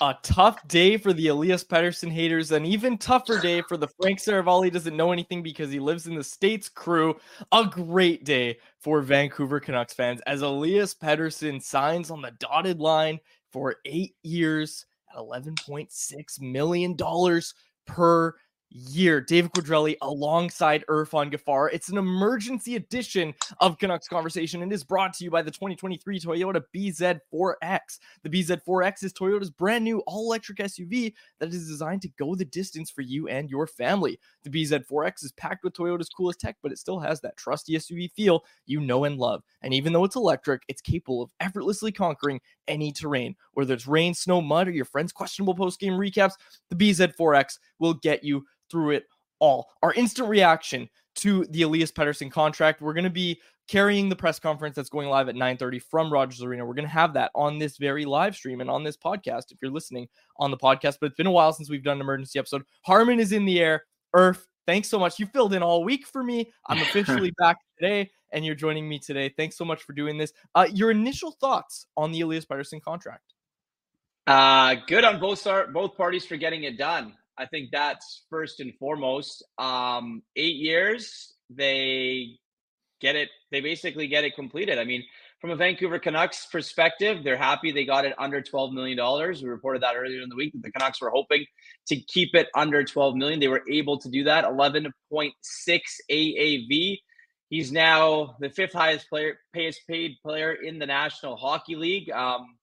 A tough day for the Elias Pettersson haters, an even tougher day for the Frank Seravalli doesn't know anything because he lives in the States crew. A great day for Vancouver Canucks fans as Elias Pettersson signs on the dotted line for eight years at $11.6 million per year. David Quadrelli alongside Irfaan Gaffar. It's an emergency edition of Canucks Conversation and is brought to you by the 2023 Toyota BZ4X. The BZ4X is Toyota's brand new all-electric SUV that is designed to go the distance for you and your family. The BZ4X is packed with Toyota's coolest tech, but it still has that trusty SUV feel you know and love. And even though it's electric, it's capable of effortlessly conquering any terrain, whether it's rain, snow, mud, or your friends' questionable post-game recaps. The BZ4X will get you through it all. Our instant reaction to the Elias Pettersson contract. We're going to be carrying the press conference that's going live at 9:30 from Rogers Arena. We're going to have that on this very live stream and on this podcast if you're listening on the podcast. But it's been a while since we've done an emergency episode. Harmon is in the air. Irf, thanks so much. You filled in all week for me. I'm officially back today and you're joining me today. Thanks so much for doing this. Uh, your initial thoughts on the Elias Pettersson contract? Uh, good on both both parties for getting it done. I think that's first and foremost. Um, eight years, they get it. They basically get it completed. I mean, from a Vancouver Canucks perspective, they're happy they got it under $12 million. We reported that earlier in the week that the Canucks were hoping to keep it under 12 million. They were able to do that. 11.6 AAV. He's now the fifth highest player, highest paid player in the National Hockey League. Um,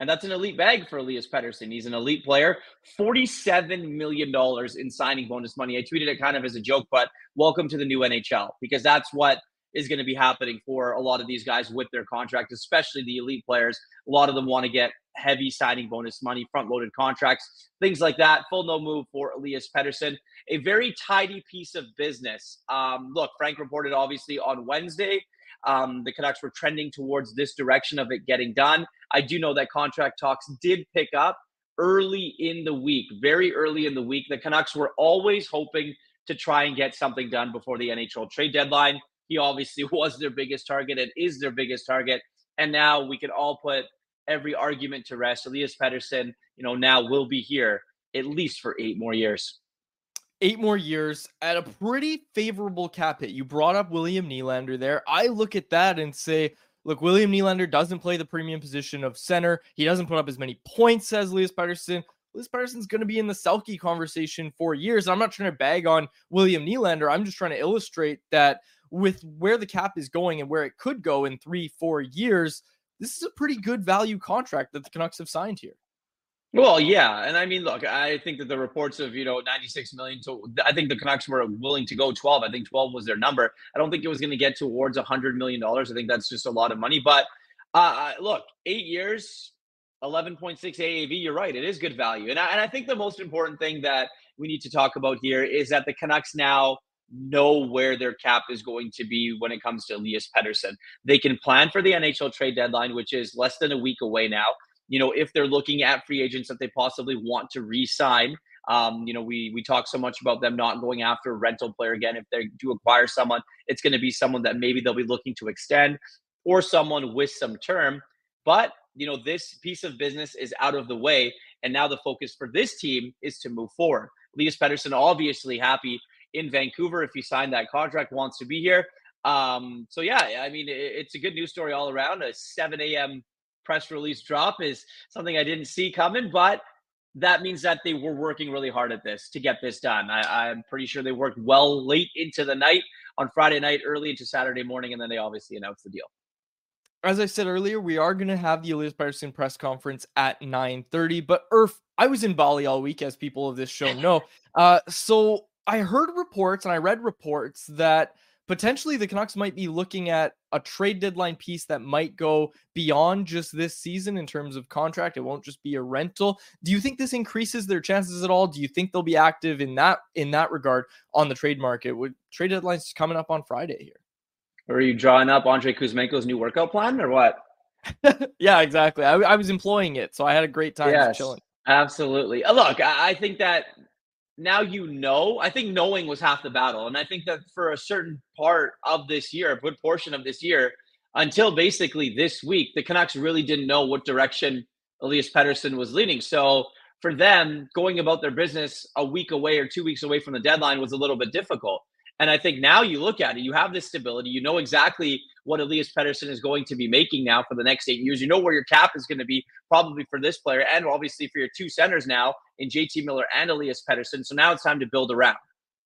and that's an elite bag for Elias Pettersson. He's an elite player. $47 million in signing bonus money. I tweeted it kind of as a joke, but welcome to the new NHL because that's what is going to be happening for a lot of these guys with their contract, especially the elite players. A lot of them want to get heavy signing bonus money, front loaded contracts, things like that. Full no move for Elias Pettersson. A very tidy piece of business. Um, look, Frank reported obviously on Wednesday um, the Canucks were trending towards this direction of it getting done. I do know that contract talks did pick up early in the week, very early in the week. The Canucks were always hoping to try and get something done before the NHL trade deadline. He obviously was their biggest target and is their biggest target. And now we can all put every argument to rest. Elias Pettersson, you know, now will be here at least for eight more years. Eight more years at a pretty favorable cap hit. You brought up William Nylander there. I look at that and say, look, William Nylander doesn't play the premium position of center. He doesn't put up as many points as Elias Pettersson. Elias Pettersson's going to be in the Selke conversation for years. I'm not trying to bag on William Nylander. I'm just trying to illustrate that with where the cap is going and where it could go in three, four years, this is a pretty good value contract that the Canucks have signed here. Well, yeah, and I mean, look, I think that the reports of you know 96 million. To, I think the Canucks were willing to go 12. I think 12 was their number. I don't think it was going to get towards 100 million dollars. I think that's just a lot of money. But uh, look, eight years, 11.6 AAV. You're right. It is good value, and I, and I think the most important thing that we need to talk about here is that the Canucks now know where their cap is going to be when it comes to Elias Pettersson. They can plan for the NHL trade deadline, which is less than a week away now you know, if they're looking at free agents that they possibly want to re-sign. Um, you know, we we talk so much about them not going after a rental player again. If they do acquire someone, it's going to be someone that maybe they'll be looking to extend or someone with some term. But you know, this piece of business is out of the way, and now the focus for this team is to move forward. Elias Pettersson obviously happy in Vancouver if he signed that contract, wants to be here. Um, so yeah, I mean, it, it's a good news story all around. A 7 a.m press release drop is something I didn't see coming, but that means that they were working really hard at this to get this done. I, am pretty sure they worked well late into the night on Friday night, early into Saturday morning, and then they obviously announced the deal. As I said earlier, we are going to have the Elias Pettersson press conference at 9:30. But Irf, I was in Bali all week, as people of this show know. Uh, so I heard reports and I read reports that potentially the Canucks might be looking at a trade deadline piece that might go beyond just this season in terms of contract. It won't just be a rental. Do you think this increases their chances at all? Do you think they'll be active in that in that regard on the trade market? Would trade deadlines coming up on Friday here? Are you drawing up Andrei Kuzmenko's new workout plan or what? yeah, exactly. I, I, was employing it, so I had a great time yes, chilling. Absolutely. Uh, look, I, I think that now you know. I think knowing was half the battle. And I think that for a certain part of this year, a good portion of this year, until basically this week, the Canucks really didn't know what direction Elias Pettersson was leading. So for them, going about their business a week away or two weeks away from the deadline was a little bit difficult. And I think now you look at it, you have this stability. You know exactly what Elias Pettersson is going to be making now for the next eight years. You know where your cap is going to be probably for this player and obviously for your two centers now in JT Miller and Elias Pettersson. So now it's time to build around,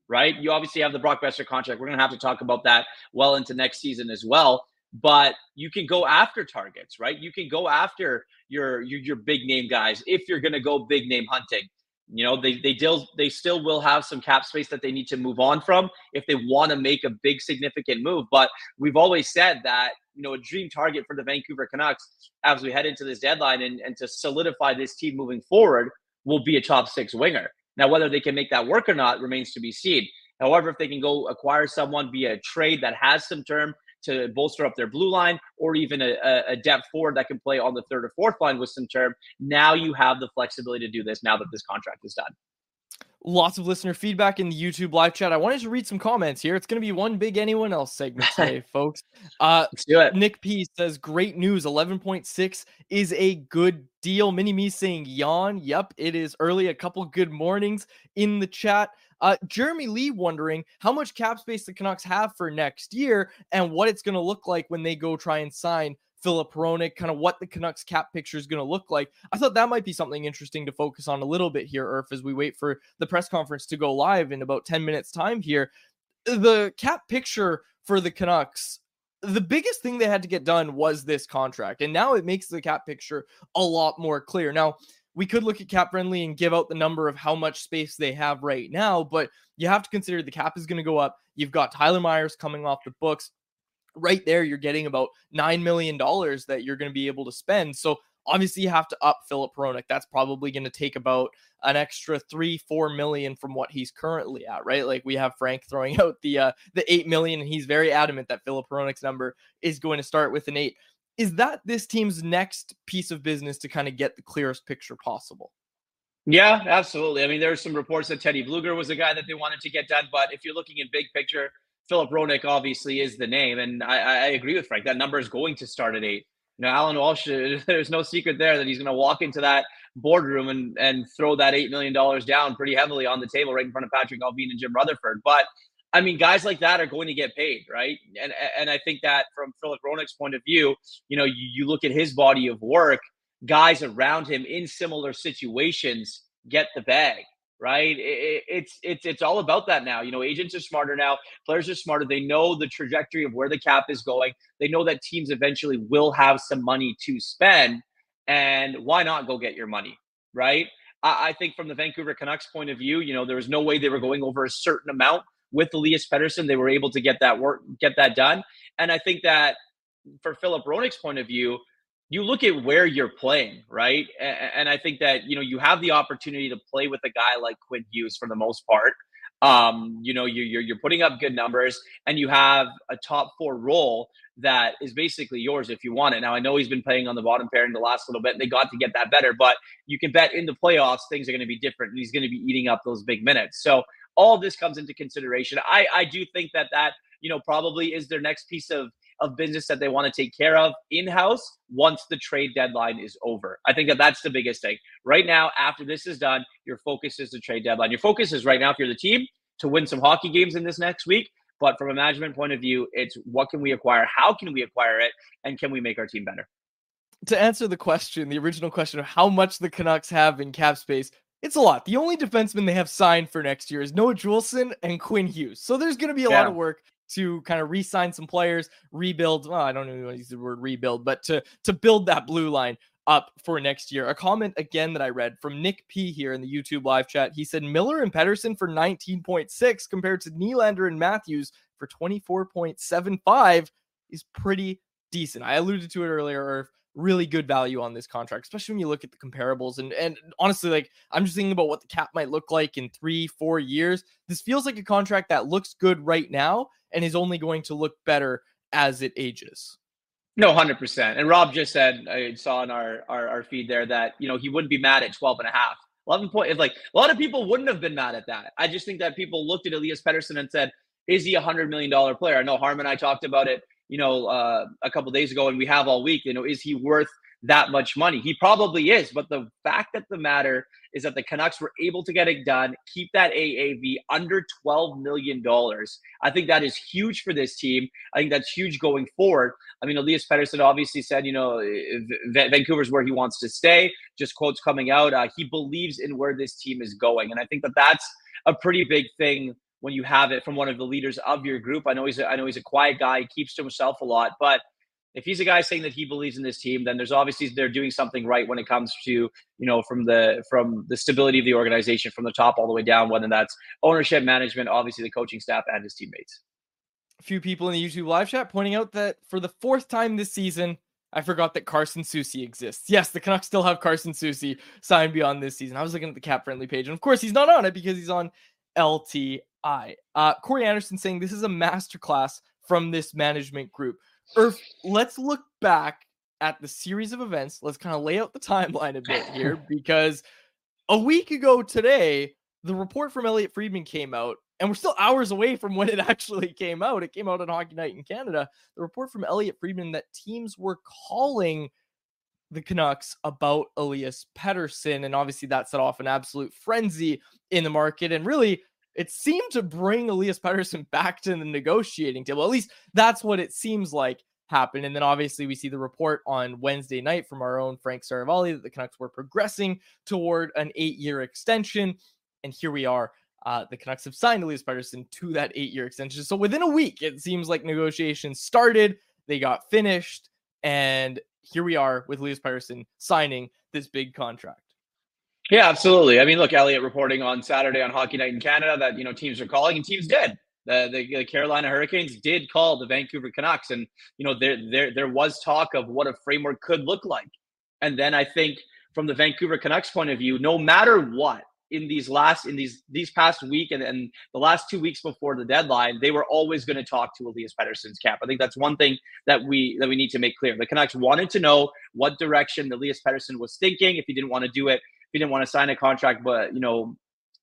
right? You obviously have the Brock Boeser contract. We're going to have to talk about that well into next season as well. But you can go after targets, right? You can go after your your, your big name guys if you're going to go big name hunting. You know, they they still they still will have some cap space that they need to move on from if they want to make a big significant move. But we've always said that you know a dream target for the Vancouver Canucks as we head into this deadline and, and to solidify this team moving forward will be a top six winger. Now, whether they can make that work or not remains to be seen. However, if they can go acquire someone via a trade that has some term to bolster up their blue line or even a, a depth forward that can play on the third or fourth line with some term. Now you have the flexibility to do this now that this contract is done. Lots of listener feedback in the YouTube live chat. I wanted to read some comments here. It's going to be one big anyone else segment today, folks. Uh, Let's do it. Nick P says, Great news. 11.6 is a good deal. Mini me saying yawn. Yep, it is early. A couple good mornings in the chat. Uh, Jeremy Lee wondering how much cap space the Canucks have for next year and what it's going to look like when they go try and sign Filip Hronek, kind of what the Canucks cap picture is going to look like. I thought that might be something interesting to focus on a little bit here, Irf, as we wait for the press conference to go live in about 10 minutes' time here. The cap picture for the Canucks the biggest thing they had to get done was this contract. And now it makes the cap picture a lot more clear. Now, we could look at cap friendly and give out the number of how much space they have right now, but you have to consider the cap is going to go up. You've got Tyler Myers coming off the books. Right there, you're getting about $9 million that you're going to be able to spend. So obviously you have to up Filip Hronek. That's probably going to take about an extra three, four million from what he's currently at, right? Like we have Frank throwing out the uh the eight million, and he's very adamant that Filip Hronek's number is going to start with an eight is that this team's next piece of business to kind of get the clearest picture possible? Yeah, absolutely. I mean, there are some reports that Teddy Blueger was a guy that they wanted to get done, but if you're looking in big picture, Filip Hronek obviously is the name, and I, I agree with Frank. That number is going to start at eight. You know, Allan Walsh, there's no secret there that he's going to walk into that boardroom and, and throw that $8 million down pretty heavily on the table right in front of Patrik Allvin and Jim Rutherford. But I mean, guys like that are going to get paid, right? And and I think that from Filip Hronek's point of view, you know, you, you look at his body of work, guys around him in similar situations get the bag, right? It, it's it's it's all about that now. You know, agents are smarter now, players are smarter. They know the trajectory of where the cap is going. They know that teams eventually will have some money to spend, and why not go get your money, right? I, I think from the Vancouver Canucks point of view, you know, there was no way they were going over a certain amount with Elias Pettersson, they were able to get that work, get that done. And I think that for Filip Hronek's point of view, you look at where you're playing, right? And I think that you know you have the opportunity to play with a guy like Quinn Hughes for the most part. Um, you know, you're you're putting up good numbers, and you have a top four role that is basically yours if you want it. Now, I know he's been playing on the bottom pairing the last little bit, and they got to get that better. But you can bet in the playoffs things are going to be different, and he's going to be eating up those big minutes. So all this comes into consideration. I, I do think that that, you know, probably is their next piece of, of business that they want to take care of in house once the trade deadline is over. I think that that's the biggest thing. Right now, after this is done, your focus is the trade deadline. Your focus is right now, if you're the team, to win some hockey games in this next week. But from a management point of view, it's what can we acquire? How can we acquire it? And can we make our team better? To answer the question, the original question of how much the Canucks have in cap space, it's a lot. The only defenseman they have signed for next year is Noah Juulsen and Quinn Hughes. So there's going to be a yeah. lot of work to kind of re-sign some players, rebuild. Well, I don't even want to use the word rebuild, but to to build that blue line up for next year. A comment again that I read from Nick P here in the YouTube live chat. He said Miller and Pettersson for 19.6 compared to Nylander and Matthews for 24.75 is pretty decent. I alluded to it earlier really good value on this contract, especially when you look at the comparables. And and honestly, like I'm just thinking about what the cap might look like in three, four years. This feels like a contract that looks good right now and is only going to look better as it ages. No, 100%. And Rob just said, I saw in our, our, our feed there that, you know, he wouldn't be mad at 12 and a half. 11 point, like a lot of people wouldn't have been mad at that. I just think that people looked at Elias Pettersson and said, is he a $100 million player? I know Harman and I talked about it you know, uh, a couple days ago, and we have all week. You know, is he worth that much money? He probably is. But the fact that the matter is that the Canucks were able to get it done, keep that AAV under $12 million. I think that is huge for this team. I think that's huge going forward. I mean, Elias Pettersson obviously said, you know, Vancouver's where he wants to stay. Just quotes coming out. Uh, he believes in where this team is going. And I think that that's a pretty big thing when you have it from one of the leaders of your group. I know he's a, I know he's a quiet guy, he keeps to himself a lot, but if he's a guy saying that he believes in this team, then there's obviously they're doing something right when it comes to you know from the from the stability of the organization from the top all the way down, whether that's ownership, management, obviously the coaching staff and his teammates. A few people in the YouTube live chat pointing out that for the fourth time this season, I forgot that Carson Soucy exists. Yes, the Canucks still have Carson Soucy signed beyond this season. I was looking at the cap friendly page, and of course he's not on it because he's on LT I. Uh, Corey Anderson saying this is a masterclass from this management group. Irf, let's look back at the series of events. Let's kind of lay out the timeline a bit here because a week ago today, the report from Elliotte Friedman came out, and we're still hours away from when it actually came out. It came out on Hockey Night in Canada. The report from Elliotte Friedman that teams were calling the Canucks about Elias Pettersson, and obviously that set off an absolute frenzy in the market. And really, it seemed to bring Elias Pettersson back to the negotiating table. At least that's what it seems like happened. And then obviously we see the report on Wednesday night from our own Frank Seravalli that the Canucks were progressing toward an eight-year extension. And here we are. Uh, the Canucks have signed Elias Pettersson to that eight-year extension. So within a week, it seems like negotiations started, they got finished, and here we are with Elias Pettersson signing this big contract. Yeah, absolutely. I mean, look, Elliotte reporting on Saturday on Hockey Night in Canada that you know teams are calling and teams did. The, the, the, Carolina Hurricanes did call the Vancouver Canucks, and you know there there there was talk of what a framework could look like. And then I think from the Vancouver Canucks point of view, no matter what in these last in these these past week and, and the last two weeks before the deadline, they were always going to talk to Elias Pettersson's cap. I think that's one thing that we that we need to make clear. The Canucks wanted to know what direction Elias Pettersson was thinking. If he didn't want to do it he didn't want to sign a contract, but you know,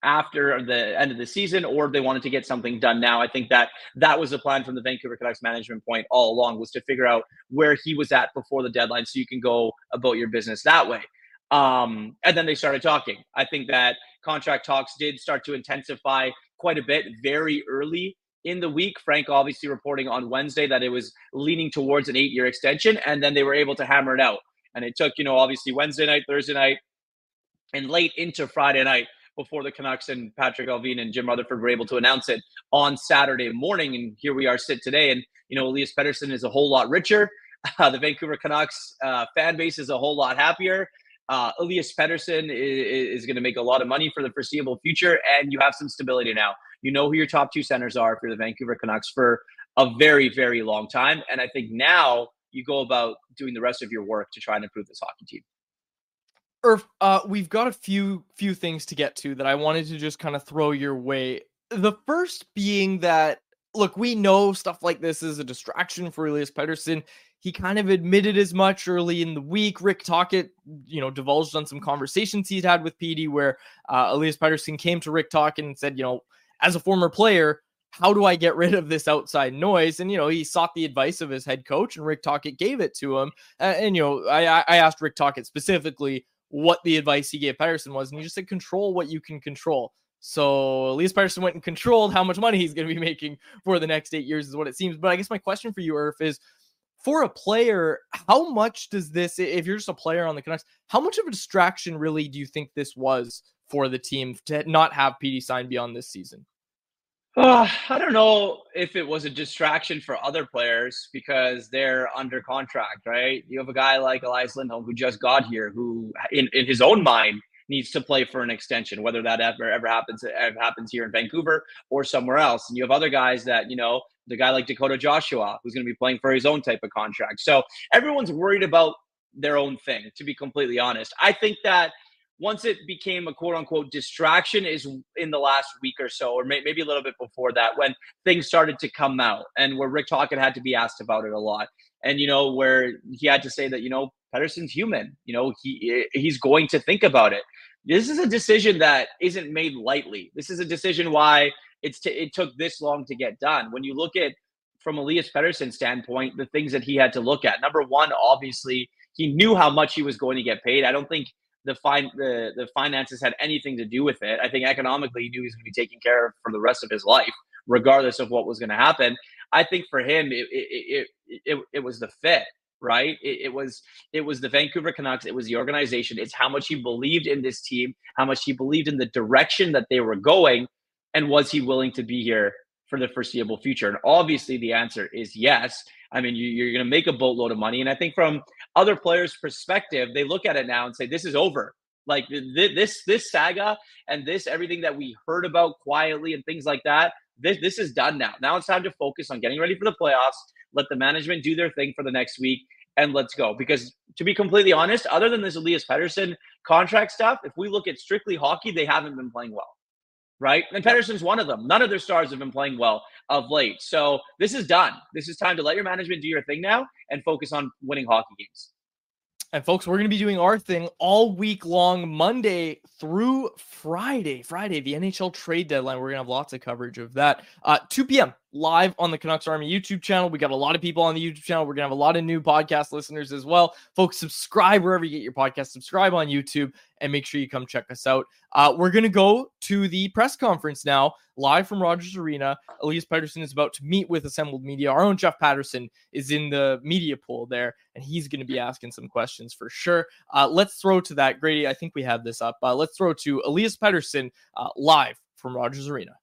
after the end of the season or they wanted to get something done now. I think that that was the plan from the Vancouver Canucks management point all along was to figure out where he was at before the deadline so you can go about your business that way. Um, and then they started talking. I think that contract talks did start to intensify quite a bit very early in the week. Frank obviously reporting on Wednesday that it was leaning towards an eight year extension, and then they were able to hammer it out. And it took, you know, obviously Wednesday night, Thursday night, and late into Friday night before the Canucks and Patrik Allvin and Jim Rutherford were able to announce it on Saturday morning. And here we are, sit today. And, you know, Elias Pettersson is a whole lot richer. Uh, the Vancouver Canucks uh, fan base is a whole lot happier. Uh, Elias Pettersson is, is going to make a lot of money for the foreseeable future, and you have some stability now. You know who your top two centers are for the Vancouver Canucks for a very, very long time. And I think now you go about doing the rest of your work to try and improve this hockey team. Irf, uh, we've got a few few things to get to that I wanted to just kind of throw your way. The first being that look, we know stuff like this is a distraction for Elias Pettersson. He kind of admitted as much early in the week. Rick Tocchet, you know, divulged on some conversations he'd had with PD where uh, Elias Pettersson came to Rick Tocchet and said, you know, as a former player, how do I get rid of this outside noise? And you know, he sought the advice of his head coach, and Rick Tocchet gave it to him. Uh, and you know, I I asked Rick Tocchet specifically what the advice he gave Pettersson was, and he just said control what you can control. So Elias Pettersson went and controlled how much money he's going to be making for the next eight years, is what it seems. But I guess my question for you, Irf, is for a player, how much does this, if you're just a player on the Canucks, how much of a distraction really do you think this was for the team to not have PD sign beyond this season? Uh, I don't know if it was a distraction for other players because they're under contract, right? You have a guy like Elias Lindholm who just got here, who in, in his own mind needs to play for an extension, whether that ever ever happens ever happens here in Vancouver or somewhere else. And you have other guys that you know, the guy like Dakota Joshua, who's going to be playing for his own type of contract. So everyone's worried about their own thing. To be completely honest, I think that once it became a quote unquote distraction is in the last week or so, or may, maybe a little bit before that, when things started to come out and where Rick Tocchet had to be asked about it a lot. And, you know, where he had to say that, you know, Pettersson's human, you know, he he's going to think about it. This is a decision that isn't made lightly. This is a decision why it's t- it took this long to get done. When you look at from Elias Pettersson's standpoint, the things that he had to look at. Number one, obviously, he knew how much he was going to get paid. I don't think the fine the the finances had anything to do with it. I think economically he knew he was going to be taken care of for the rest of his life, regardless of what was going to happen. I think for him it it it, it, it was the fit right it, it, was it was the vancouver canucks it was the organization it's how much he believed in this team how much he believed in the direction that they were going and was he willing to be here for the foreseeable future and obviously the answer is yes I mean, you, are going to make a boatload of money. And I think from other players' perspective, they look at it now and say, this is over. Like th- this, this saga and this, everything that we heard about quietly and things like that, this, this is done now. Now it's time to focus on getting ready for the playoffs. Let the management do their thing for the next week and let's go. Because to be completely honest, other than this Elias Pettersson contract stuff, if we look at strictly hockey, they haven't been playing well right? And Pettersson's one of them. None of their stars have been playing well of late. So this is done. This is time to let your management do your thing now and focus on winning hockey games. And folks, we're going to be doing our thing all week long, Monday through Friday. Friday, the NHL trade deadline. We're going to have lots of coverage of that. Uh, 2 p.m. live on the Canucks Army YouTube channel. We got a lot of people on the YouTube channel. We're going to have a lot of new podcast listeners as well. Folks, subscribe wherever you get your podcast. Subscribe on YouTube and make sure you come check us out. Uh, we're going to go to the press conference now, live from Rogers Arena. Elias Pettersson is about to meet with assembled media. Our own Jeff Patterson is in the media pool there, and he's going to be asking some questions for sure. Uh, let's throw to that. Grady, I think we have this up. Uh, let's throw to Elias Pettersson uh, live from Rogers Arena.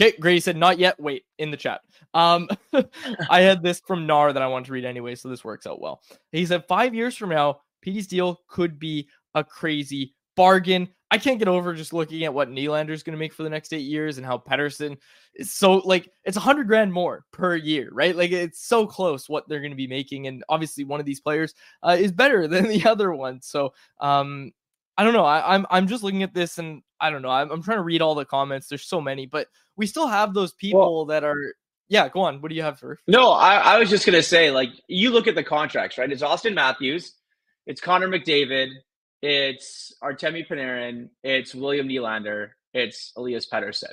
Okay, Grady said not yet. Wait in the chat. Um, I had this from Nar that I wanted to read anyway, so this works out well. He said five years from now, PD's deal could be a crazy bargain. I can't get over just looking at what Nylander is going to make for the next eight years and how Pettersson is so like it's a hundred grand more per year, right? Like it's so close what they're going to be making, and obviously one of these players uh, is better than the other one. So um, I don't know. I, am I'm, I'm just looking at this and I don't know. I'm, I'm trying to read all the comments. There's so many, but we still have those people well, that are. Yeah, go on. What do you have for? No, I, I was just gonna say like you look at the contracts, right? It's Auston Matthews it's Connor McDavid, it's Artemi Panarin, it's William Nylander, it's Elias Pettersson.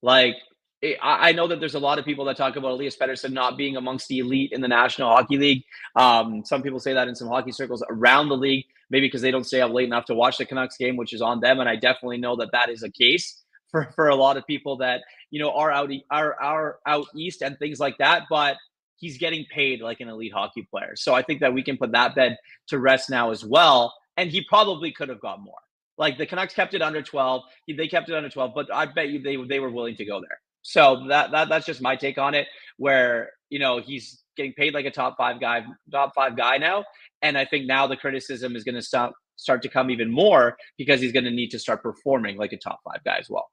Like it, I know that there's a lot of people that talk about Elias Pettersson not being amongst the elite in the National Hockey League. Um, some people say that in some hockey circles around the league, maybe because they don't stay up late enough to watch the Canucks game, which is on them. And I definitely know that that is a case for for a lot of people that you know are out are are out east and things like that. But he's getting paid like an elite hockey player, so I think that we can put that bed to rest now as well. And he probably could have got more. Like the Canucks kept it under 12. They kept it under 12, but I bet you they they were willing to go there. So that, that that's just my take on it. Where you know he's getting paid like a top five guy, top five guy now, and I think now the criticism is going to stop start to come even more because he's going to need to start performing like a top five guy as well.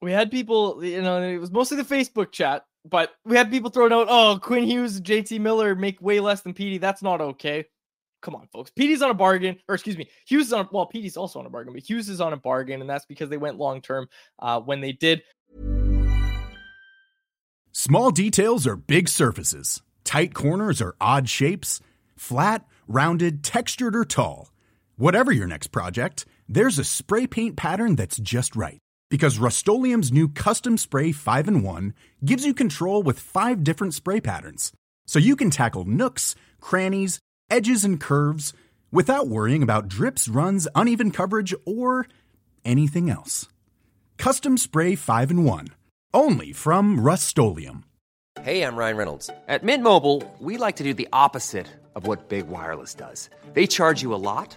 We had people, you know, it was mostly the Facebook chat, but we had people throwing out, "Oh, Quinn Hughes, JT Miller make way less than Petey. That's not okay." Come on, folks. Petey's on a bargain, or excuse me, Hughes is on. Well, Petey's also on a bargain, but Hughes is on a bargain, and that's because they went long term uh, when they did. Small details are big surfaces. Tight corners are odd shapes. Flat, rounded, textured, or tall. Whatever your next project, there's a spray paint pattern that's just right. Because Rust new Custom Spray 5 and 1 gives you control with five different spray patterns. So you can tackle nooks, crannies, edges, and curves without worrying about drips, runs, uneven coverage, or anything else. Custom Spray 5 and 1 only from Rust-Oleum. Hey, I'm Ryan Reynolds. At Mint Mobile, we like to do the opposite of what Big Wireless does. They charge you a lot,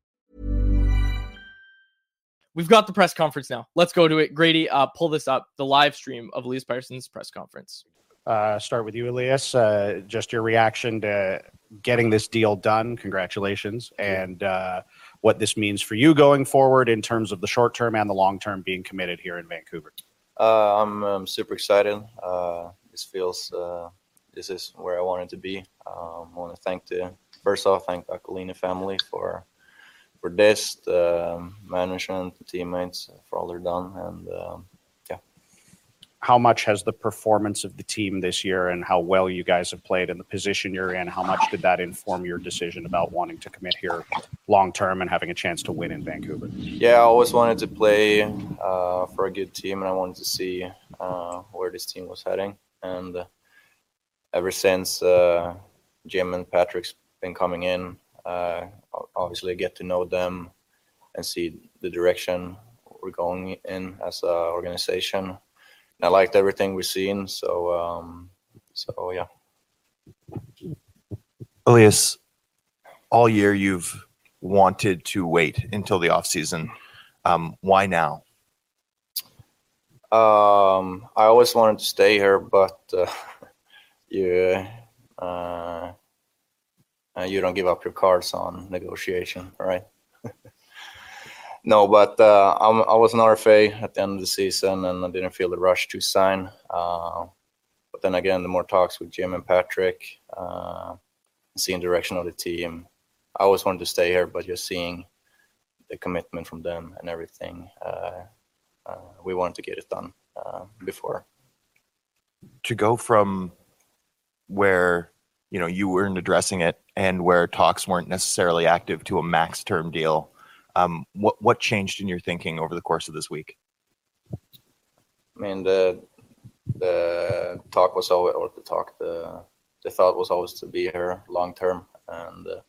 We've got the press conference now. Let's go to it. Grady, uh, pull this up, the live stream of Elias Pettersson's press conference. Uh, start with you, Elias. Uh, just your reaction to getting this deal done. Congratulations. And uh, what this means for you going forward in terms of the short term and the long term being committed here in Vancouver. Uh, I'm, I'm, super excited. Uh, this feels uh, this is where I wanted to be. Um, I want to thank the first off thank the Aquilini family for for this, the management, the teammates for all they're done, and um, yeah. how much has the performance of the team this year and how well you guys have played and the position you're in, how much did that inform your decision about wanting to commit here long term and having a chance to win in Vancouver? Yeah, I always wanted to play uh, for a good team and I wanted to see uh, where this team was heading. And uh, ever since uh, Jim and Patrick's been coming in, uh, obviously get to know them and see the direction we're going in as an organization I liked everything we've seen. So, um, so yeah. Elias, all year you've wanted to wait until the off season. Um, why now? Um, I always wanted to stay here, but uh, you uh, uh, you don't give up your cards on negotiation, right? No, but uh, i was an RFA at the end of the season, and I didn't feel the rush to sign. Uh, but then again, the more talks with Jim and Patrick, uh, seeing direction of the team, I always wanted to stay here, but just seeing the commitment from them and everything, uh, we wanted to get it done before. To go from where you know you weren't addressing it and where talks weren't necessarily active to a max term deal um, what what changed in your thinking over the course of this week? I mean the the talk was always or the talk the the thought was always to be here long term and uh,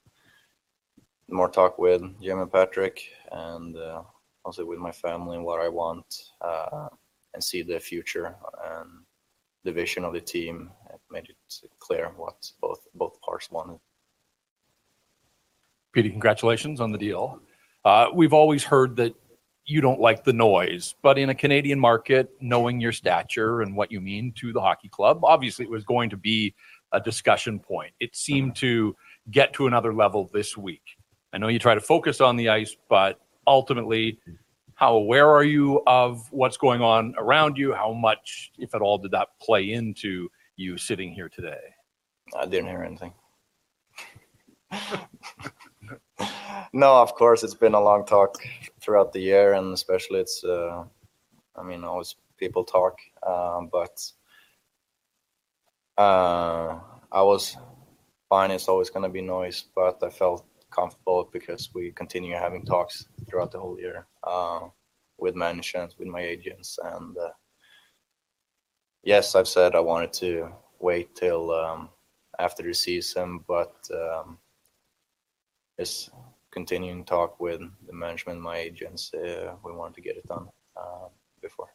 more talk with Jim and Patrick and uh, also with my family and what I want. Uh, and see the future and the vision of the team. It made it clear what both both parts wanted. Petey, congratulations on the deal. Uh, we've always heard that you don't like the noise, but in a Canadian market, knowing your stature and what you mean to the hockey club, obviously it was going to be a discussion point. It seemed to get to another level this week. I know you try to focus on the ice, but ultimately, how aware are you of what's going on around you? How much, if at all, did that play into you sitting here today? I didn't hear anything. no, of course, it's been a long talk throughout the year, and especially it's, uh, I mean, always people talk, um, but uh, I was fine. It's always going to be noise, but I felt comfortable because we continue having talks throughout the whole year uh, with management, with my agents, and uh, yes, I've said I wanted to wait till um, after the season, but um, just continuing talk with the management, my agents. Uh, we wanted to get it done uh, before.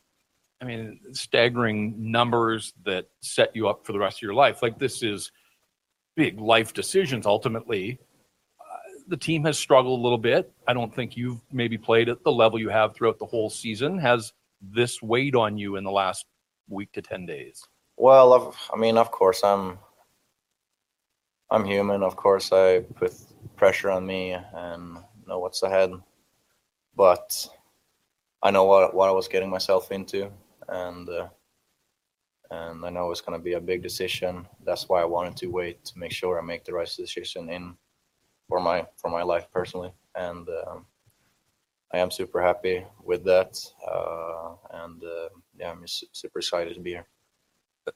I mean, staggering numbers that set you up for the rest of your life. Like this is big life decisions. Ultimately, uh, the team has struggled a little bit. I don't think you've maybe played at the level you have throughout the whole season. Has this weighed on you in the last week to ten days? Well, I mean, of course, I'm I'm human. Of course, I put pressure on me and know what's ahead. But I know what what I was getting myself into, and uh, and I know it's going to be a big decision. That's why I wanted to wait to make sure I make the right decision in for my for my life personally, and um, I am super happy with that, uh, and uh, yeah, I'm super excited to be here.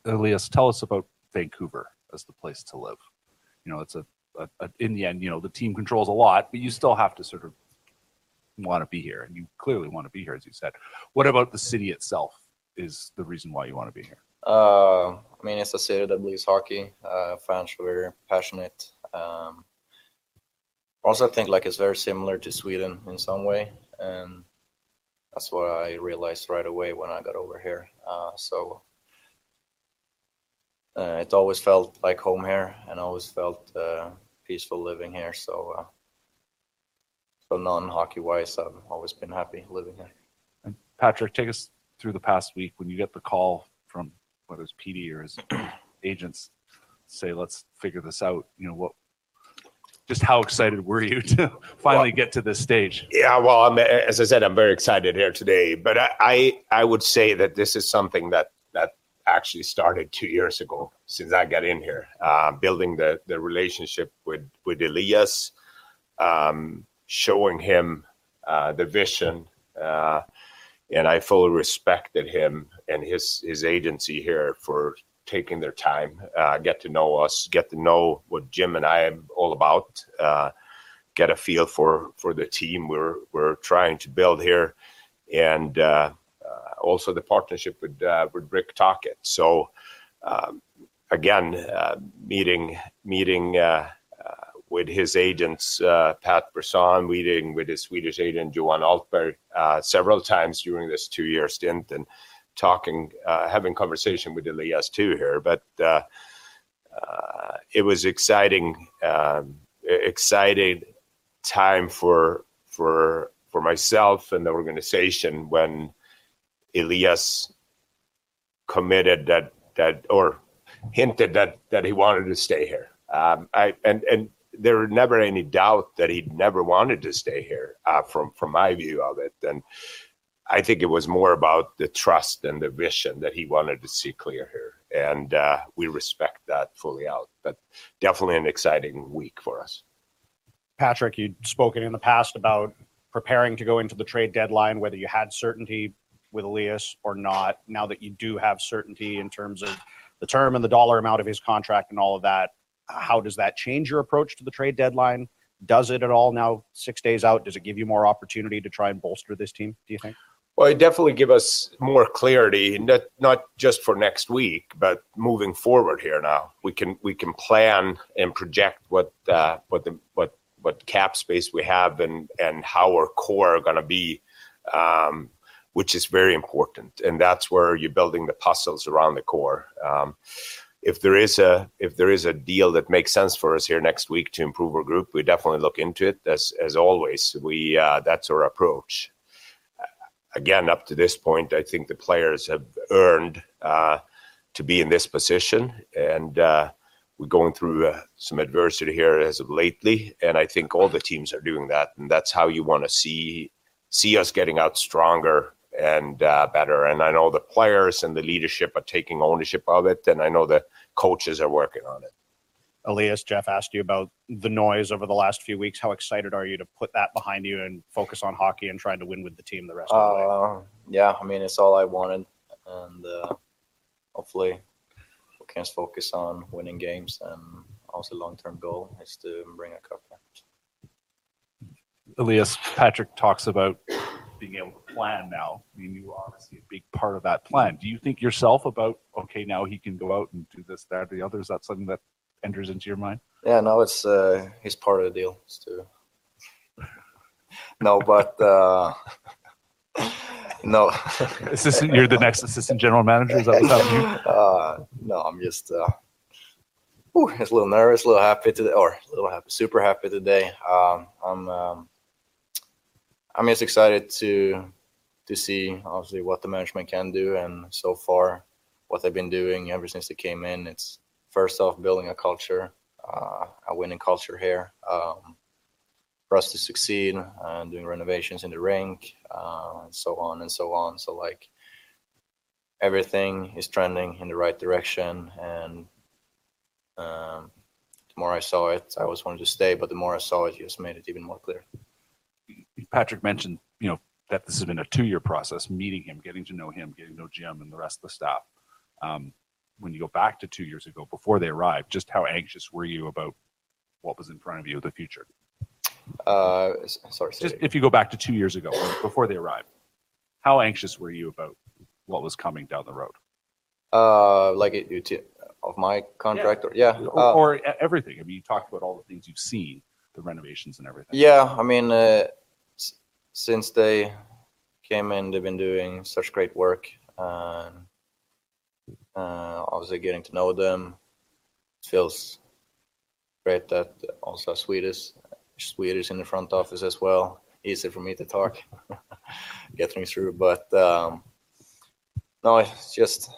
Elias, tell us about Vancouver as the place to live. You know, it's a a, a, in the end, you know, the team controls a lot, but you still have to sort of want to be here, and you clearly want to be here, as you said. What about the city itself? Is the reason why you want to be here? Uh, I mean, it's a city that believes hockey. Uh, fans are very passionate. Um, also, I think like it's very similar to Sweden in some way, and that's what I realized right away when I got over here. Uh, so uh, it always felt like home here, and always felt uh, peaceful living here. So, uh, so non-hockey wise, I've always been happy living here. And Patrick, take us through the past week when you get the call from whether it's PD or his agents say, "Let's figure this out." You know what? Just how excited were you to finally well, get to this stage? Yeah, well, I'm, as I said, I'm very excited here today. But I, I, I would say that this is something that that actually started two years ago since I got in here, uh, building the the relationship with with Elias, um, showing him uh, the vision, uh, and I fully respected him and his his agency here for taking their time, uh, get to know us, get to know what Jim and I am all about, uh, get a feel for for the team we're we're trying to build here, and uh, also the partnership with uh, Rick Tocchet. So um, again, uh, meeting meeting uh, uh with his agents, uh, Pat Brisson, meeting with his Swedish agent Johan Altberg uh, several times during this two year stint, and talking, having conversation with Elias too here. But it was exciting, um, exciting time for for for myself and the organization when Elias committed that that or hinted that that he wanted to stay here. Um, I and and there was never any doubt that he never wanted to stay here uh, from from my view of it. And I think it was more about the trust and the vision that he wanted to see clear here, and uh, we respect that fully out. But definitely an exciting week for us. Patrick, you'd spoken in the past about preparing to go into the trade deadline, whether you had certainty with Elias or not, now that you do have certainty in terms of the term and the dollar amount of his contract and all of that, how does that change your approach to the trade deadline? Does it at all now, six days out? Does it give you more opportunity to try and bolster this team, do you think? Well, it definitely give us more clarity, not not just for next week, but moving forward here. Now we can we can plan and project what uh, what the what what cap space we have and and how our core are going to be um, which is very important. And that's where you're building the puzzles around the core. Um, if there is a if there is a deal that makes sense for us here next week to improve our group, we definitely look into it. As as always, we uh, that's our approach. Again, up to this point, I think the players have earned uh, to be in this position, and uh, we're going through uh, some adversity here as of lately. And I think all the teams are doing that, and that's how you want to see see us getting out stronger and uh, better. And I know the players and the leadership are taking ownership of it, and I know the coaches are working on it. Elias, Jeff asked you about the noise over the last few weeks. How excited are you to put that behind you and focus on hockey and trying to win with the team the rest of the way? Uh, yeah, I mean, it's all I wanted. And uh, hopefully we can focus on winning games. And also long term goal is to bring a cup. Elias, Patrik talks about being able to plan now. I mean, you are obviously a big part of that plan. Do you think yourself about, okay, now he can go out and do this, that, or the other? Is that something that enters into your mind? Yeah, no, it's uh, he's part of the deal. It's to no, but uh, no. assistant, you're the next assistant general manager. Is that what's happening? Uh, no, I'm just uh, whew, just a little nervous, a little happy today, or a little happy, super happy today. Um, I'm um, I'm just excited to to see obviously what the management can do, and so far what they've been doing ever since they came in. It's first off building a culture, uh, a winning culture here. Um, for us to succeed and doing renovations in the rink uh, and so on and so on so like everything is trending in the right direction and um, the more i saw it i always wanted to stay but the more i saw it just made it even more clear Patrik mentioned, you know, that this has been a two-year process, meeting him, getting to know him, getting to know Jim and the rest of the staff. Um, when you go back to two years ago, before they arrived, just how anxious were you about what was in front of you, the future? uh, sorry Just if you go back to two years ago, before they arrived, how anxious were you about what was coming down the road, Uh, like it, it of my contract, or yeah, or, uh, or everything? I mean, you talked about all the things you've seen, the renovations and everything. yeah. I mean, uh, since they came in, they've been doing such great work, and uh, obviously getting to know them feels great that also Swedish Swedish in the front office as well. Easy for me to talk, get things through, but um, no, it's just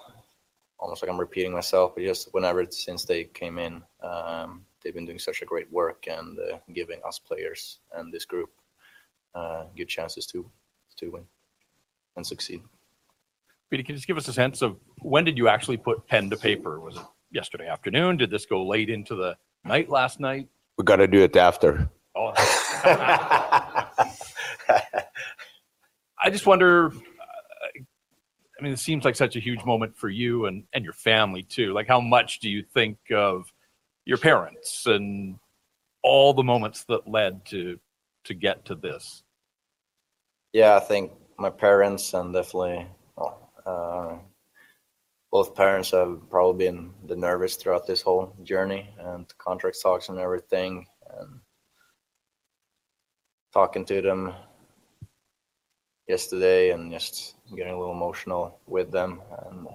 almost like I'm repeating myself, but just whenever since they came in, um, they've been doing such a great work and uh, giving us players and this group uh, good chances to to win and succeed. Peter, can you just give us a sense of when did you actually put pen to paper? Was it yesterday afternoon? Did this go late into the night last night? We got to do it after. Oh. I just wonder. uh, I mean, it seems like such a huge moment for you and and your family too. Like, how much do you think of your parents and all the moments that led to to get to this? Yeah, I think my parents and definitely well, uh, both parents have probably been the nervous throughout this whole journey and contract talks and everything. And talking to them yesterday and just getting a little emotional with them and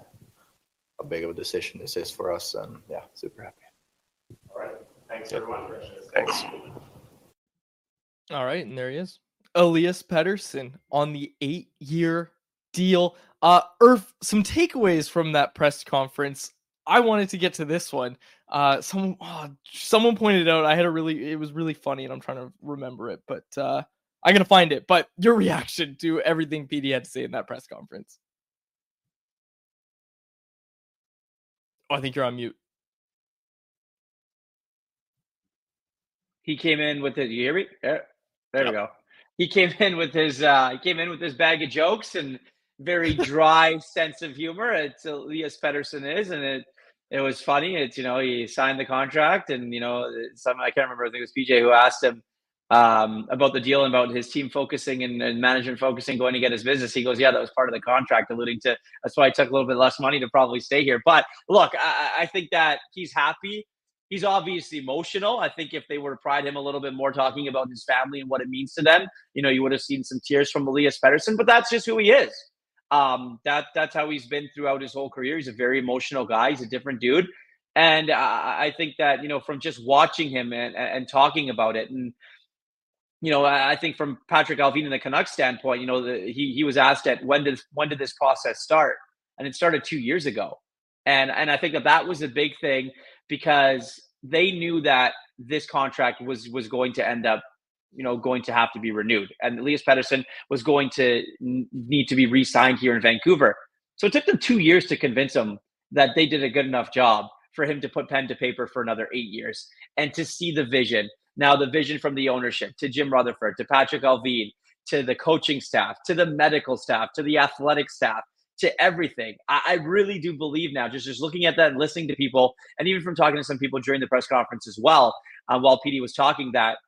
how big of a decision this is for us. And yeah, super happy. All right. Thanks, everyone. Thanks. All right, and there he is. Elias Pettersson on the eight year deal. Uh Irf, some takeaways from that press conference. I wanted to get to this one. Uh someone oh, someone pointed out I had a really it was really funny and I'm trying to remember it, but uh I'm gonna find it. But your reaction to everything Petey had to say in that press conference. Oh, I think you're on mute. he came in with it. You hear me? There, there we go. He came in with his uh he came in with his bag of jokes and very dry sense of humor. It's Elias Pettersson is, and it it was funny. It's you know he signed the contract, and you know some I can't remember. I think it was PJ who asked him um, about the deal and about his team focusing and, and management focusing going to get his business. He goes, "Yeah, that was part of the contract," alluding to that's why I took a little bit less money to probably stay here. But look, I, I think that he's happy He's obviously emotional. I think if they were to pride him a little bit more talking about his family and what it means to them, you know, you would have seen some tears from Elias Pettersson, but that's just who he is. Um, that that's how he's been throughout his whole career. He's a very emotional guy. He's a different dude. And I, I think that, you know, from just watching him and, and talking about it and you know, I think from Patrik Allvin and the Canucks standpoint, you know, the, he he was asked at when did when did this process start, and it started two years ago, and and I think that that was a big thing because they knew that this contract was was going to end up, you know, going to have to be renewed, and Elias Pettersson was going to need to be re-signed here in Vancouver. So it took them two years to convince him that they did a good enough job for him to put pen to paper for another eight years and to see the vision now, the vision from the ownership to Jim Rutherford, to Patrik Allvin, to the coaching staff, to the medical staff, to the athletic staff, to everything. I, I, really do believe now, just, just looking at that and listening to people, and even from talking to some people during the press conference as well, uh, while Petey was talking, that,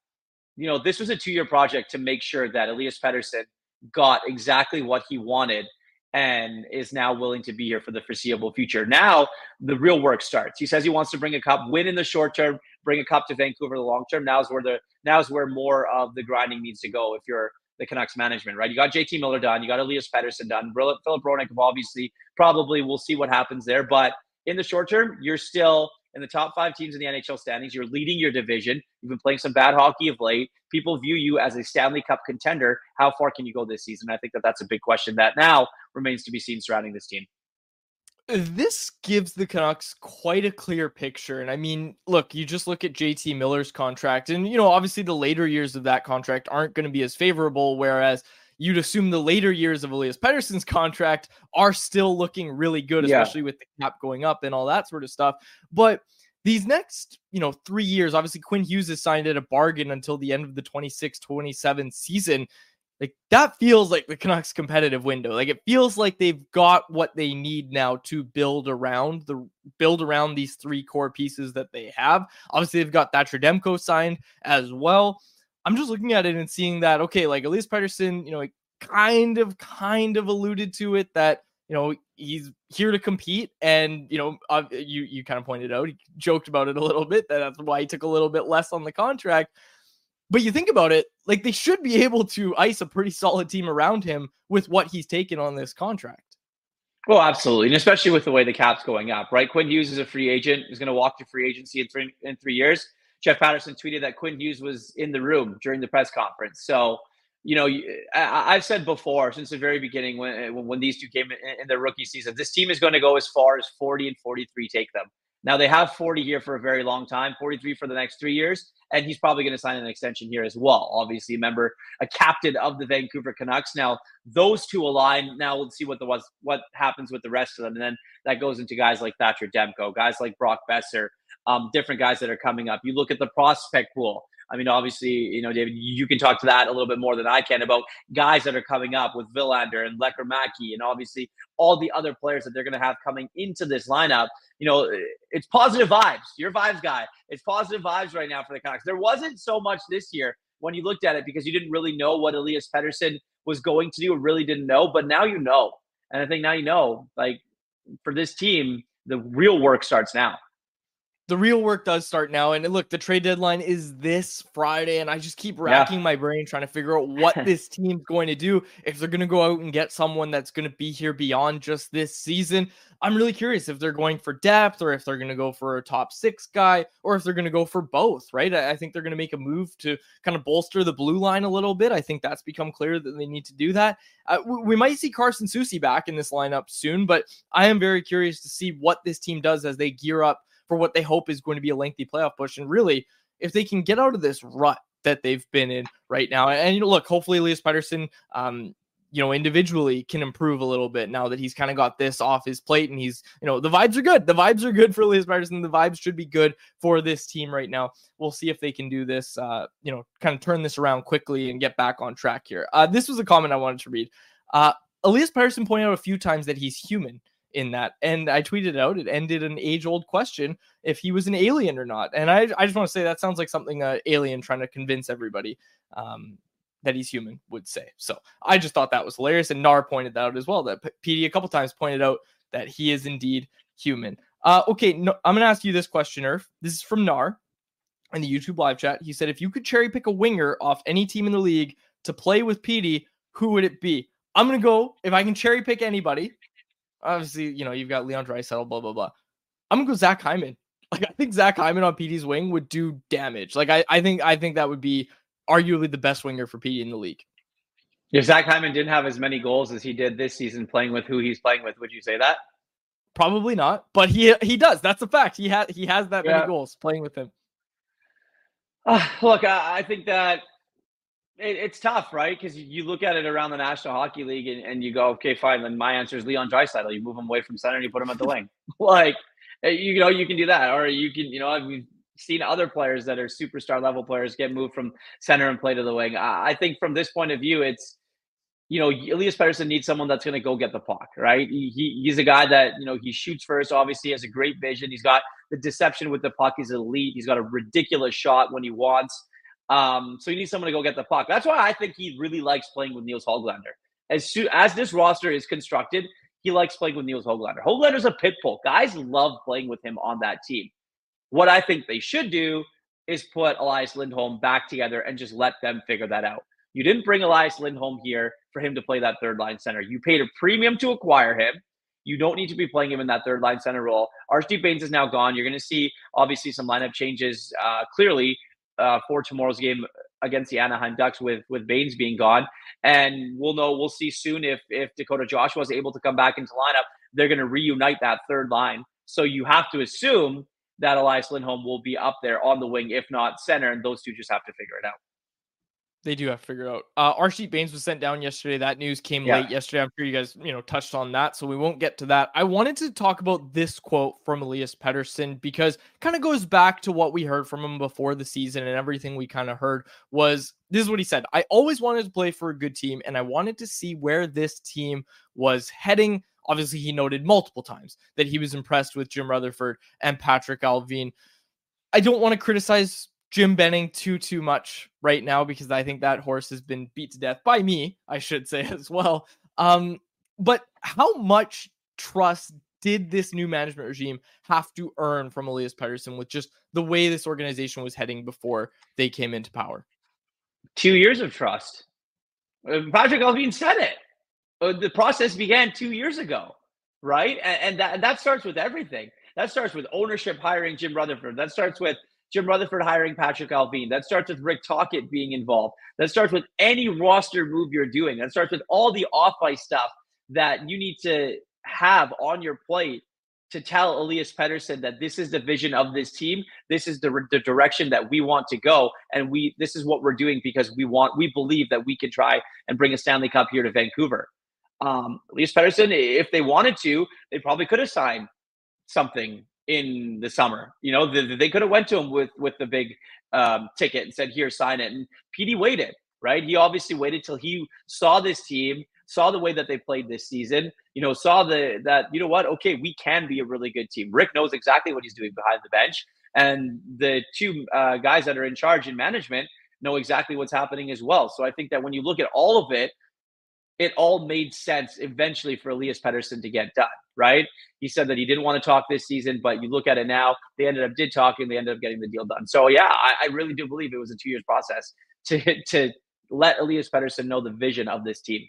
you know, this was a two year project to make sure that Elias Pettersson got exactly what he wanted and is now willing to be here for the foreseeable future. Now the real work starts. He says he wants to bring a cup, win in the short term, bring a cup to Vancouver the long term. Now is where the now is where more of the grinding needs to go. If you're the Canucks management, right? You got JT Miller done, you got Elias Pettersson done, Filip Hronek obviously probably we'll see what happens there, but in the short term, you're still in the top five teams in the NHL standings. You're leading your division. You've been playing some bad hockey of late. People view you as a Stanley Cup contender. How far can you go this season? I think that that's a big question that now remains to be seen surrounding this team. This gives the Canucks quite a clear picture. And I mean, look, you just look at JT Miller's contract, and, you know, obviously the later years of that contract aren't going to be as favorable. Whereas you'd assume the later years of Elias Pettersson's contract are still looking really good, especially yeah. with the cap going up and all that sort of stuff. But these next, you know, three years, obviously Quinn Hughes has signed at a bargain until the end of the 26-27 season. Like that feels like the Canucks competitive window. Like it feels like they've got what they need now to build around the build around these three core pieces that they have. Obviously, they've got Thatcher Demko signed as well. I'm just looking at it and seeing that okay, like Elias Pettersson, you know, kind of kind of alluded to it that you know he's here to compete, and you know, uh, you you kind of pointed out, he joked about it a little bit that that's why he took a little bit less on the contract. But you think about it, like they should be able to ice a pretty solid team around him with what he's taken on this contract. Well, absolutely, and especially with the way the cap's going up, right? Quinn Hughes is a free agent; is going to walk to free agency in three in three years. Jeff Patterson tweeted that Quinn Hughes was in the room during the press conference. So, you know, I, have said before since the very beginning when when these two came in, in their rookie season, this team is going to go as far as 40 and 43 take them. Now they have 40 here for a very long time, 43 for the next three years, and he's probably going to sign an extension here as well. Obviously, remember a captain of the Vancouver Canucks. Now those two align. Now we'll see what the was what happens with the rest of them, and then that goes into guys like Thatcher Demko, guys like Brock Boeser, um, different guys that are coming up. You look at the prospect pool. I mean, obviously, you know, David, you can talk to that a little bit more than I can about guys that are coming up with Willander and Lekkerimäki and obviously all the other players that they're going to have coming into this lineup. You know, it's positive vibes. Your vibes guy. It's positive vibes right now for the Canucks. There wasn't so much this year when you looked at it because you didn't really know what Elias Pettersson was going to do really didn't know, but now you know. And I think now you know, like for this team, the real work starts now the real work does start now. And look, the trade deadline is this Friday, and I just keep racking yeah. my brain trying to figure out what this team's going to do. If they're going to go out and get someone that's going to be here beyond just this season, I'm really curious if they're going for depth or if they're going to go for a top six guy or if they're going to go for both, right? I think they're going to make a move to kind of bolster the blue line a little bit. I think that's become clear that they need to do that. Uh, we might see Carson Soucy back in this lineup soon, but I am very curious to see what this team does as they gear up for what they hope is going to be a lengthy playoff push. And really, if they can get out of this rut that they've been in right now, and you know, look, hopefully Elias Pettersson, um, you know, individually can improve a little bit now that he's kind of got this off his plate and he's, you know, the vibes are good. The vibes are good for Elias Pettersson. The vibes should be good for this team right now. We'll see if they can do this, uh, you know, kind of turn this around quickly and get back on track here. Uh, this was a comment I wanted to read. Uh, Elias Pettersson pointed out a few times that he's human in that. And I tweeted out it ended an age old question if he was an alien or not. And I, I just want to say that sounds like something an alien trying to convince everybody um, that he's human would say. So I just thought that was hilarious. And Nar pointed that out as well. That Petey a couple times pointed out that he is indeed human. Uh, okay, no, I'm gonna ask you this question, Irf. This is from Nar in the YouTube live chat. He said, if you could cherry pick a winger off any team in the league to play with Petey, who would it be? I'm gonna go if I can cherry pick anybody. Obviously, you know you've got Leon Draisaitl, blah blah blah. I'm gonna go Zach Hyman. Like I think Zach Hyman on Petey's wing would do damage. Like I, I think I think that would be arguably the best winger for Petey in the league. If Zach Hyman didn't have as many goals as he did this season playing with who he's playing with, would you say that? Probably not, but he he does. That's a fact. He has he has that Yeah. many goals playing with him. Uh, look, I, I think that it, it's tough, right? Because you, look at it around the National Hockey League and, and you go, okay, fine. Then my answer is Leon Draisaitl. You move him away from center and you put him at the wing. like, eh, you know, you can do that, or you can, you know, I've seen other players that are superstar level players get moved from center and play to the wing. I, I think from this point of view, it's you know, Elias Pettersson needs someone that's going to go get the puck, right? He, he's a guy that, you know, he shoots first, obviously, has a great vision. He's got the deception with the puck. He's elite. He's got a ridiculous shot when he wants. Um, so he needs someone to go get the puck. That's why I think he really likes playing with Nils Hoglander. As soon as this roster is constructed, he likes playing with Nils Hoglander. Hoglander's a pit bull. Guys love playing with him on that team. What I think they should do is put Elias Lindholm back together and just let them figure that out. You didn't bring Elias Lindholm here for him to play that third line center. You paid a premium to acquire him. You don't need to be playing him in that third line center role. Archie Bains is now gone. You're going to see obviously some lineup changes uh, clearly uh, for tomorrow's game against the Anaheim Ducks with with Bains being gone, and we'll know we'll see soon if if Dakota Joshua is able to come back into lineup. They're going to reunite that third line. So you have to assume that Elias Lindholm will be up there on the wing, if not center, and those two just have to figure it out. They do have to figure it out. Uh, Archie Bains was sent down yesterday. That news came Yeah. late yesterday. I'm sure you guys, you know, touched on that, so we won't get to that. I wanted to talk about this quote from Elias Pettersson because kind of goes back to what we heard from him before the season and everything we kind of heard was this is what he said. I always wanted to play for a good team and I wanted to see where this team was heading. Obviously, he noted multiple times that he was impressed with Jim Rutherford and Patrik Allvin. I don't want to criticize Jim Benning too too much right now because I think that horse has been beat to death by me, I should say as well. Um, but how much trust did this new management regime have to earn from Elias Pettersson with just the way this organization was heading before they came into power? Two years of trust. Uh, Patrik Allvin said it. Uh, the process began two years ago, right? And, and that that starts with everything. That starts with ownership hiring Jim Rutherford. That starts with Jim Rutherford hiring Patrik Allvin. That starts with Rick Tocchet being involved. That starts with any roster move you're doing. That starts with all the off ice stuff that you need to have on your plate to tell Elias Pettersson that this is the vision of this team. This is the, the direction that we want to go, and we this is what we're doing because we want we believe that we can try and bring a Stanley Cup here to Vancouver. Um, Elias Pettersson, if they wanted to, they probably could have signed something in the summer. You know, they, they could have went to him with with the big um, ticket and said, "Here, sign it." And Petey waited, right? He obviously waited till he saw this team, saw the way that they played this season. You know, saw the that you know what? Okay, we can be a really good team. Rick knows exactly what he's doing behind the bench, and the two uh, guys that are in charge in management know exactly what's happening as well. So I think that when you look at all of it, it all made sense eventually for Elias Pettersson to get done, right? He said that he didn't want to talk this season, but you look at it now, they ended up did talking, they ended up getting the deal done. So yeah, I, I really do believe it was a two years process to to let Elias Pettersson know the vision of this team.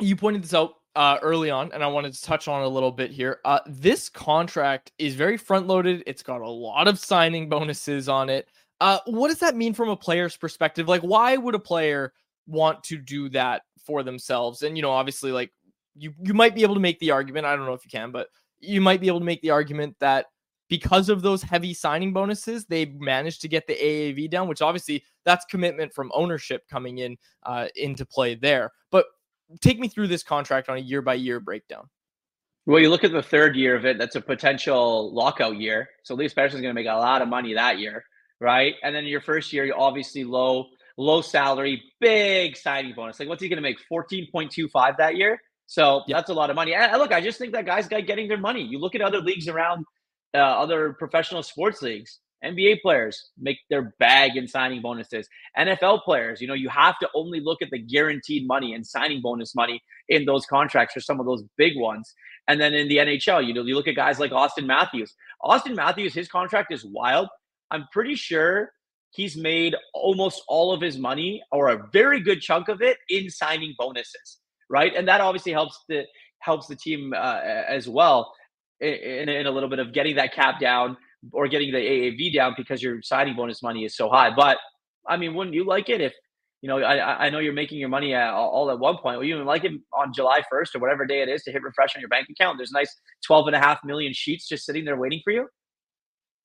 you pointed this out uh, early on, and I wanted to touch on a little bit here. Uh, this contract is very front loaded. It's got a lot of signing bonuses on it. Uh, what does that mean from a player's perspective? Like, why would a player want to do that for themselves? And you know, obviously, like you you might be able to make the argument. I don't know if you can, but you might be able to make the argument that because of those heavy signing bonuses, they managed to get the AAV down, which obviously that's commitment from ownership coming in uh, into play there. But take me through this contract on a year by year breakdown. Well, you look at the third year of it, that's a potential lockout year. So Elias Pettersson's going to make a lot of money that year, right? And then your first year, you're obviously low, low salary, big signing bonus. Like, what's he going to make? 14.25 that year? So that's a lot of money. And and look, I just think that guys got getting their money. You look at other leagues around, uh, other professional sports leagues. NBA players make their bag in signing bonuses. NFL players, you know, you have to only look at the guaranteed money and signing bonus money in those contracts for some of those big ones. And then in the NHL, you know, you look at guys like Auston Matthews. Auston Matthews, his contract is wild. I'm pretty sure he's made almost all of his money or a very good chunk of it in signing bonuses, right? And that obviously helps the helps the team uh, as well in, in a little bit of getting that cap down or getting the AAV down because your signing bonus money is so high. But I mean, wouldn't you like it if you know? I I know you're making your money at, all at one point. Well, you like it on July 1st or whatever day it is to hit refresh on your bank account. There's nice 12 and a half million sheets just sitting there waiting for you.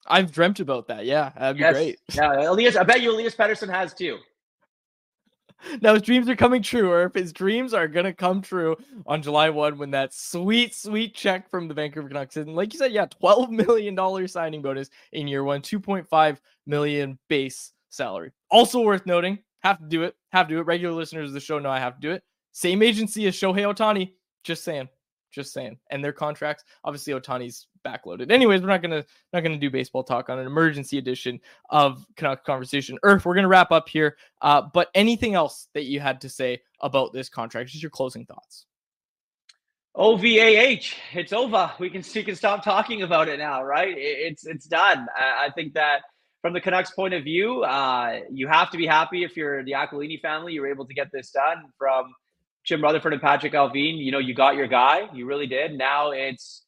I've dreamt about that. Yeah, that'd be great. Yeah, Elias. I bet you Elias Pettersson has too. now his dreams are coming true, or if his dreams are gonna come true on July 1 when that sweet, sweet check from the Vancouver Canucks. And like you said, yeah, $12 million signing bonus in year one, 2.5 million base salary. Also worth noting, have to do it, have to do it. Regular listeners of the show know I have to do it. Same agency as Shohei Ohtani. Just saying. Just saying. And their contracts, obviously Ohtani's backloaded. Anyways, we're not gonna not gonna do baseball talk on an emergency edition of Canuck Conversation. Irf, we're gonna wrap up here. Uh, but anything else that you had to say about this contract? Just your closing thoughts. OVAH, it's over. We can we can stop talking about it now, right? It's it's done. I, I think that from the Canucks' point of view, uh, you have to be happy if you're the Aquilini family. You're able to get this done. From Jim Rutherford and Patrik Allvin, you know, you got your guy. You really did. Now it's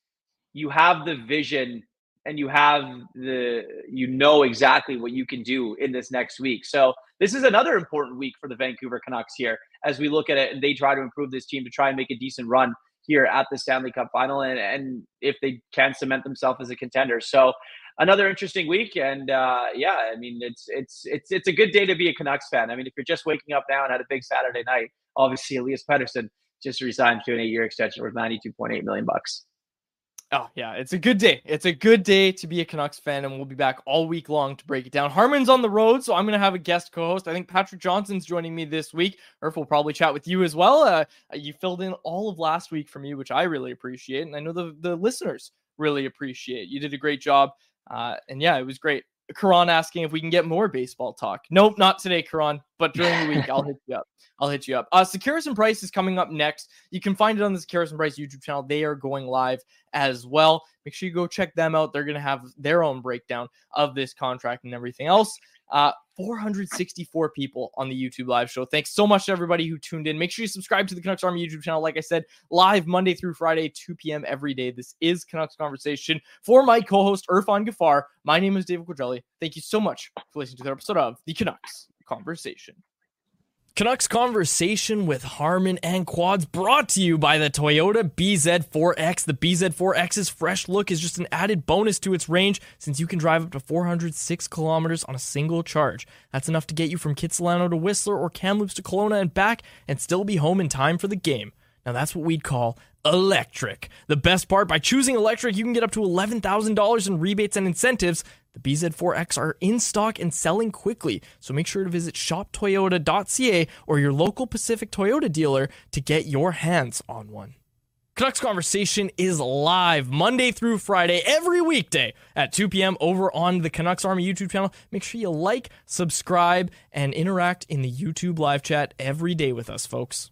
you have the vision and you have the you know exactly what you can do in this next week. So this is another important week for the Vancouver Canucks here as we look at it and they try to improve this team to try and make a decent run here at the Stanley Cup final and, and if they can cement themselves as a contender. So another interesting week and uh, yeah, I mean it's it's it's it's a good day to be a Canucks fan. I mean if you're just waking up now and had a big Saturday night, obviously Elias Pettersson just resigned to an eight-year extension worth 92.8 million bucks. Oh, yeah, it's a good day. It's a good day to be a Canucks fan, and we'll be back all week long to break it down. Harmon's on the road, so I'm going to have a guest co host. I think Patrick Johnson's joining me this week. Irf will probably chat with you as well. Uh, you filled in all of last week for me, which I really appreciate, and I know the, the listeners really appreciate. You did a great job. Uh, and yeah, it was great. Karan asking if we can get more baseball talk. Nope, not today, Karan, but during the week, I'll hit you up. I'll hit you up. Uh, Sekeres and Price is coming up next. You can find it on the and Price YouTube channel. They are going live as well. Make sure you go check them out. They're going to have their own breakdown of this contract and everything else. Uh, 464 people on the YouTube live show. Thanks so much to everybody who tuned in. Make sure you subscribe to the Canucks Army YouTube channel. Like I said, live Monday through Friday, 2 p.m. every day. This is Canucks Conversation. For my co host, Irfaan Gaffar, my name is David Quadrelli. Thank you so much for listening to the episode of the Canucks Conversation. Canucks Conversation with Harmon and Quads brought to you by the Toyota BZ4X. The BZ4X's fresh look is just an added bonus to its range since you can drive up to 406 kilometers on a single charge. That's enough to get you from Kitsilano to Whistler or Kamloops to Kelowna and back and still be home in time for the game. Now that's what we'd call electric. The best part, by choosing electric, you can get up to $11,000 in rebates and incentives the BZ4X are in stock and selling quickly, so make sure to visit shoptoyota.ca or your local Pacific Toyota dealer to get your hands on one. Canucks Conversation is live Monday through Friday, every weekday at 2 p.m. over on the Canucks Army YouTube channel. Make sure you like, subscribe, and interact in the YouTube live chat every day with us, folks.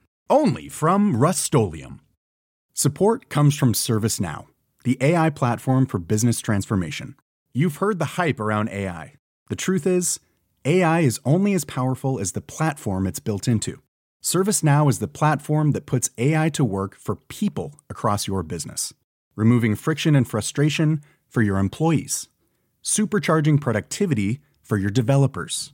only from Rust-Oleum. Support comes from servicenow the ai platform for business transformation. You've heard the hype around ai the truth is ai is only as powerful as the platform it's built into. Servicenow is the platform that puts ai to work for people across your business removing friction and frustration for your employees supercharging productivity for your developers